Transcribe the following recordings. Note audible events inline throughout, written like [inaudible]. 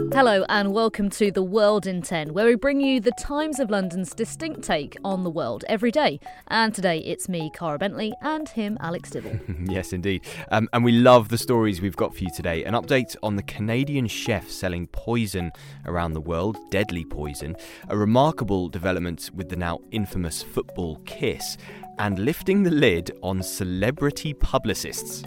Hello, and welcome to The World in 10, where we bring you the Times of London's distinct take on the world every day. And today it's me, Cara Bentley, and him, Alex Dibble. [laughs] yes, indeed. Um, and we love the stories we've got for you today. An update on the Canadian chef selling poison around the world, deadly poison, a remarkable development with the now infamous football kiss, and lifting the lid on celebrity publicists.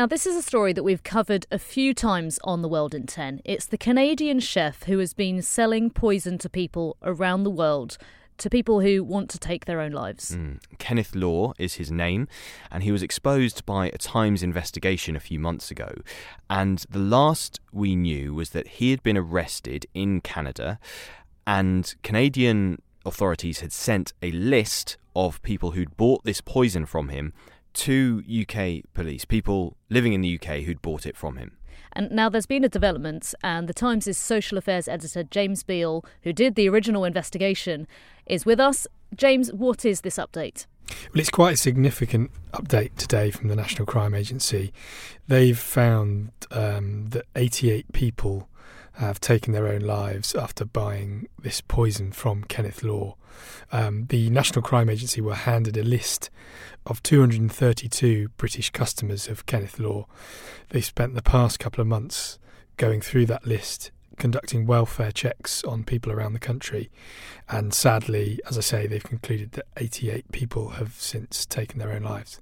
Now, this is a story that we've covered a few times on The World in 10. It's the Canadian chef who has been selling poison to people around the world, to people who want to take their own lives. Mm. Kenneth Law is his name, and he was exposed by a Times investigation a few months ago. And the last we knew was that he had been arrested in Canada, and Canadian authorities had sent a list of people who'd bought this poison from him to UK police, people living in the UK who'd bought it from him. And now there's been a development, and the Times' social affairs editor, James Beal, who did the original investigation, is with us. James, what is this update? Well, it's quite a significant update today from the National Crime Agency. They've found um, that 88 people have taken their own lives after buying this poison from Kenneth Law. Um, the National Crime Agency were handed a list of 232 British customers of Kenneth Law. They spent the past couple of months going through that list, conducting welfare checks on people around the country. And sadly, as I say, they've concluded that 88 people have since taken their own lives.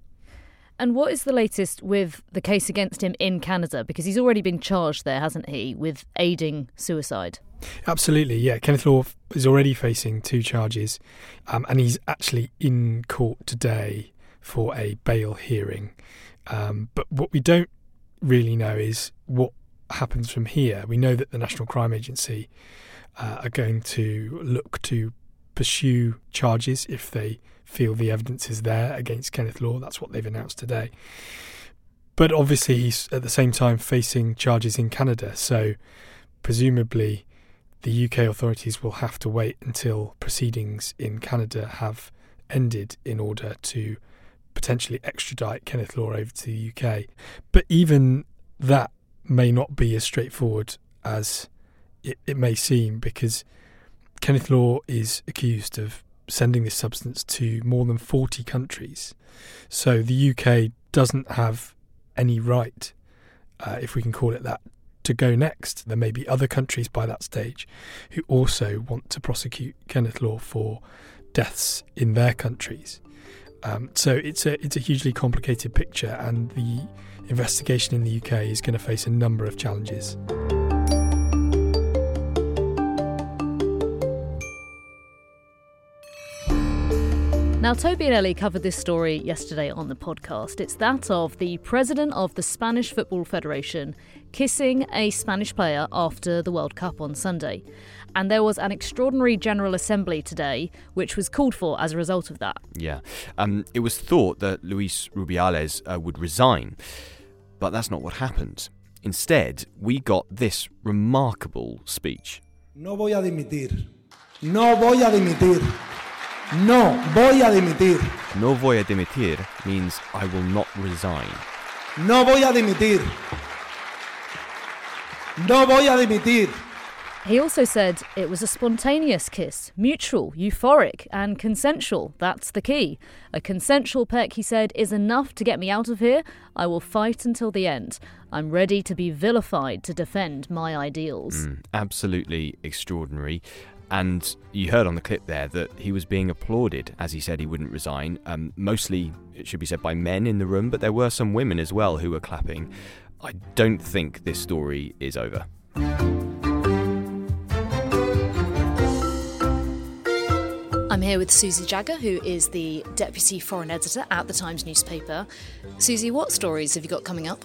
And what is the latest with the case against him in Canada? Because he's already been charged there, hasn't he, with aiding suicide? Absolutely, yeah. Kenneth Law is already facing two charges, um, and he's actually in court today for a bail hearing. Um, but what we don't really know is what happens from here. We know that the National Crime Agency uh, are going to look to pursue charges if they feel the evidence is there against Kenneth Law. That's what they've announced today. But obviously, he's at the same time facing charges in Canada. So, presumably, the UK authorities will have to wait until proceedings in Canada have ended in order to potentially extradite Kenneth Law over to the UK. But even that may not be as straightforward as it, it may seem because Kenneth Law is accused of sending this substance to more than 40 countries. So the UK doesn't have any right, uh, if we can call it that, to go next. There may be other countries by that stage who also want to prosecute Kenneth Law for deaths in their countries. Um, so it's a it's a hugely complicated picture, and the investigation in the UK is going to face a number of challenges. Now, Toby and Ellie covered this story yesterday on the podcast. It's that of the president of the Spanish Football Federation kissing a Spanish player after the World Cup on Sunday. And there was an extraordinary General Assembly today, which was called for as a result of that. Yeah. Um, it was thought that Luis Rubiales uh, would resign, but that's not what happened. Instead, we got this remarkable speech. No voy a dimitir. No voy a dimitir. No voy a dimitir. No voy a dimitir means I will not resign. No voy a dimitir. No voy a dimitir. He also said it was a spontaneous kiss, mutual, euphoric, and consensual. That's the key. A consensual peck, he said, is enough to get me out of here. I will fight until the end. I'm ready to be vilified to defend my ideals. Mm, absolutely extraordinary. And you heard on the clip there that he was being applauded as he said he wouldn't resign. Um, mostly, it should be said, by men in the room, but there were some women as well who were clapping. I don't think this story is over. I'm here with Susie Jagger, who is the Deputy Foreign Editor at the Times newspaper. Susie, what stories have you got coming up?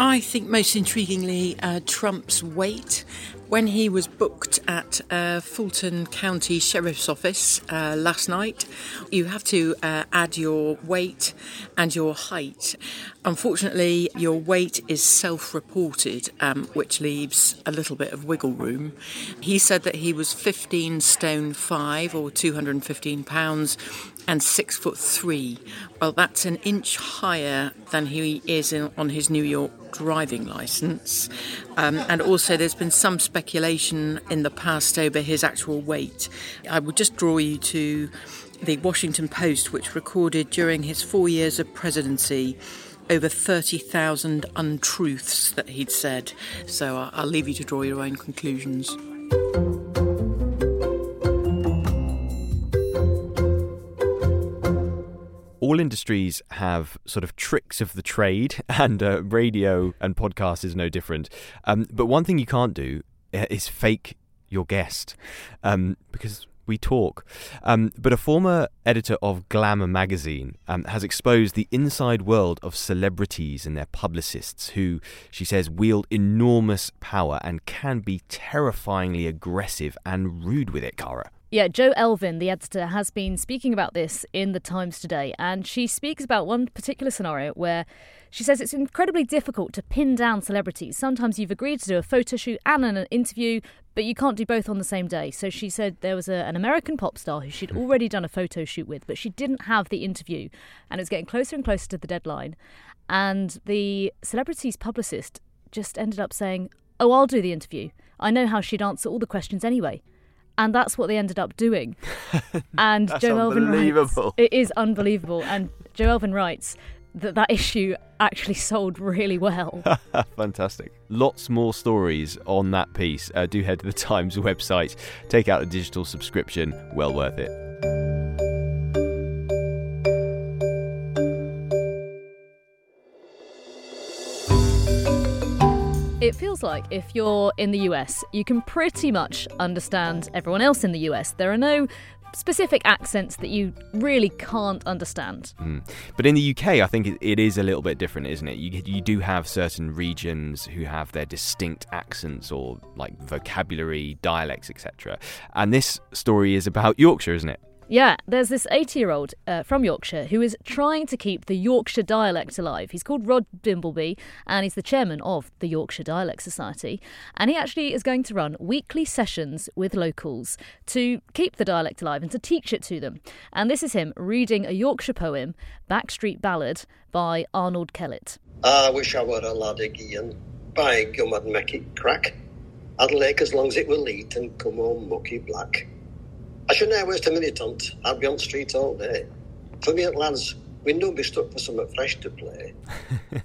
I think most intriguingly, uh, Trump's weight. When he was booked at uh, Fulton County Sheriff's Office uh, last night, you have to uh, add your weight and your height. Unfortunately, your weight is self reported, um, which leaves a little bit of wiggle room. He said that he was 15 stone 5 or 215 pounds and six foot three. Well, that's an inch higher than he is in, on his New York driving license. Um, and also, there's been some speculation in the past over his actual weight. I would just draw you to the Washington Post, which recorded during his four years of presidency over 30,000 untruths that he'd said. So I'll leave you to draw your own conclusions. All industries have sort of tricks of the trade, [laughs] and uh, radio and podcast is no different. Um, but one thing you can't do uh, is fake your guest um, because we talk. Um, but a former editor of Glamour magazine um, has exposed the inside world of celebrities and their publicists, who, she says, wield enormous power and can be terrifyingly aggressive and rude with it, Cara. Yeah, Jo Elvin, the editor, has been speaking about this in the Times today, and she speaks about one particular scenario where she says it's incredibly difficult to pin down celebrities. Sometimes you've agreed to do a photo shoot and an interview, but you can't do both on the same day. So she said there was a, an American pop star who she'd hmm. already done a photo shoot with, but she didn't have the interview, and it was getting closer and closer to the deadline. And the celebrity's publicist just ended up saying, Oh, I'll do the interview. I know how she'd answer all the questions anyway and that's what they ended up doing. [laughs] And Jo Elvin writes, it is unbelievable. And Jo Elvin writes that that issue actually [laughs] sold really well. [laughs] Fantastic. Lots more stories on that piece. Uh, do head to the Times website, take out a digital subscription. Well worth it. It feels like if you're in the US, you can pretty much understand everyone else in the US. There are no specific accents that you really can't understand. Mm. But in the UK, I think it, it is a little bit different, isn't it? You, you do have certain regions who have their distinct accents or like vocabulary, dialects, etc. And this story is about Yorkshire, isn't it? Yeah, there's this 80 year old uh, from Yorkshire who is trying to keep the Yorkshire dialect alive. He's called Rod Dimbleby and he's the chairman of the Yorkshire Dialect Society. And he actually is going to run weekly sessions with locals to keep the dialect alive and to teach it to them. And this is him reading a Yorkshire poem, Backstreet Ballad, by Arnold Kellett. I wish I were a lad again. By gum, I'd make it crack. I'd lake as long as it will eat and come home mucky black. I should never waste a minute on it. I'd be on the street all day. For me, lads, we don't be stuck for something fresh to play. [laughs]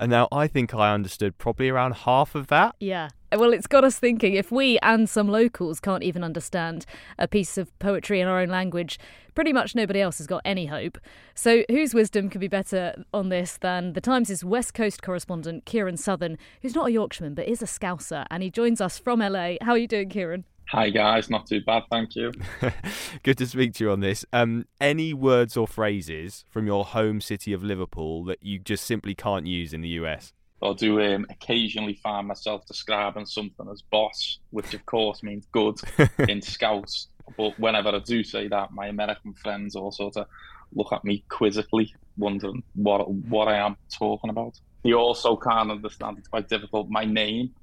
and now I think I understood probably around half of that. Yeah. Well, it's got us thinking if we and some locals can't even understand a piece of poetry in our own language, pretty much nobody else has got any hope. So, whose wisdom could be better on this than the Times' West Coast correspondent, Kieran Southern, who's not a Yorkshireman but is a Scouser, and he joins us from LA. How are you doing, Kieran? Hi guys, not too bad, thank you. [laughs] Good to speak to you on this. Um, any words or phrases from your home city of Liverpool that you just simply can't use in the US? I do um, occasionally find myself describing something as boss, which of course means good [laughs] in Scouse. But whenever I do say that, my American friends all sort of look at me quizzically, wondering what what I am talking about. They also can't understand. It's quite difficult. My name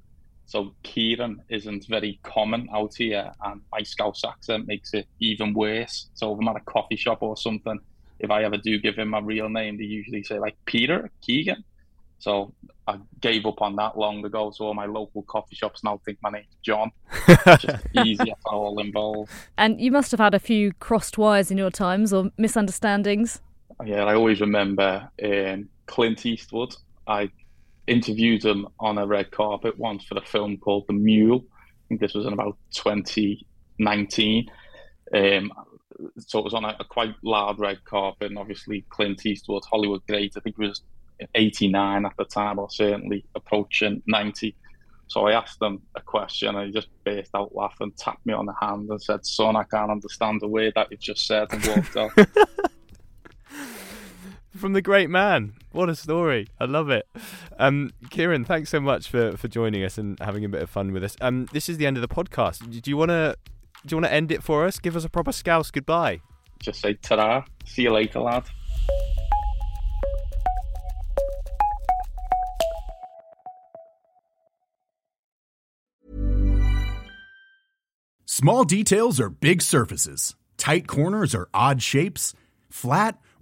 so Kieran isn't very common out here, and my Scouse accent makes it even worse. So if I'm at a coffee shop or something, if I ever do give him my real name, they usually say like Peter, Keegan. So I gave up on that long ago. So all my local coffee shops now think my name's John. just [laughs] easier for all involved. And you must have had a few crossed wires in your times or misunderstandings. Yeah, I always remember um, Clint Eastwood. I interviewed him on a red carpet once for a film called The Mule. I think this was in about 2019. Um, so it was on a, a, quite loud red carpet, and obviously Clint Eastwood, Hollywood great. I think he was 89 at the time, or certainly approaching 90. So I asked him a question, and he just burst out laughing, tapped me on the hand, and said, "Son, I can't understand the word that you've just said," and walked out. [laughs] From the great man. What a story. I love it. Um, Kieran, thanks so much for, for joining us and having a bit of fun with us. Um, this is the end of the podcast. Do you want to do you want to end it for us? Give us a proper scouse goodbye. Just say ta See you later, lad. Small details are big surfaces. Tight corners are odd shapes. Flat,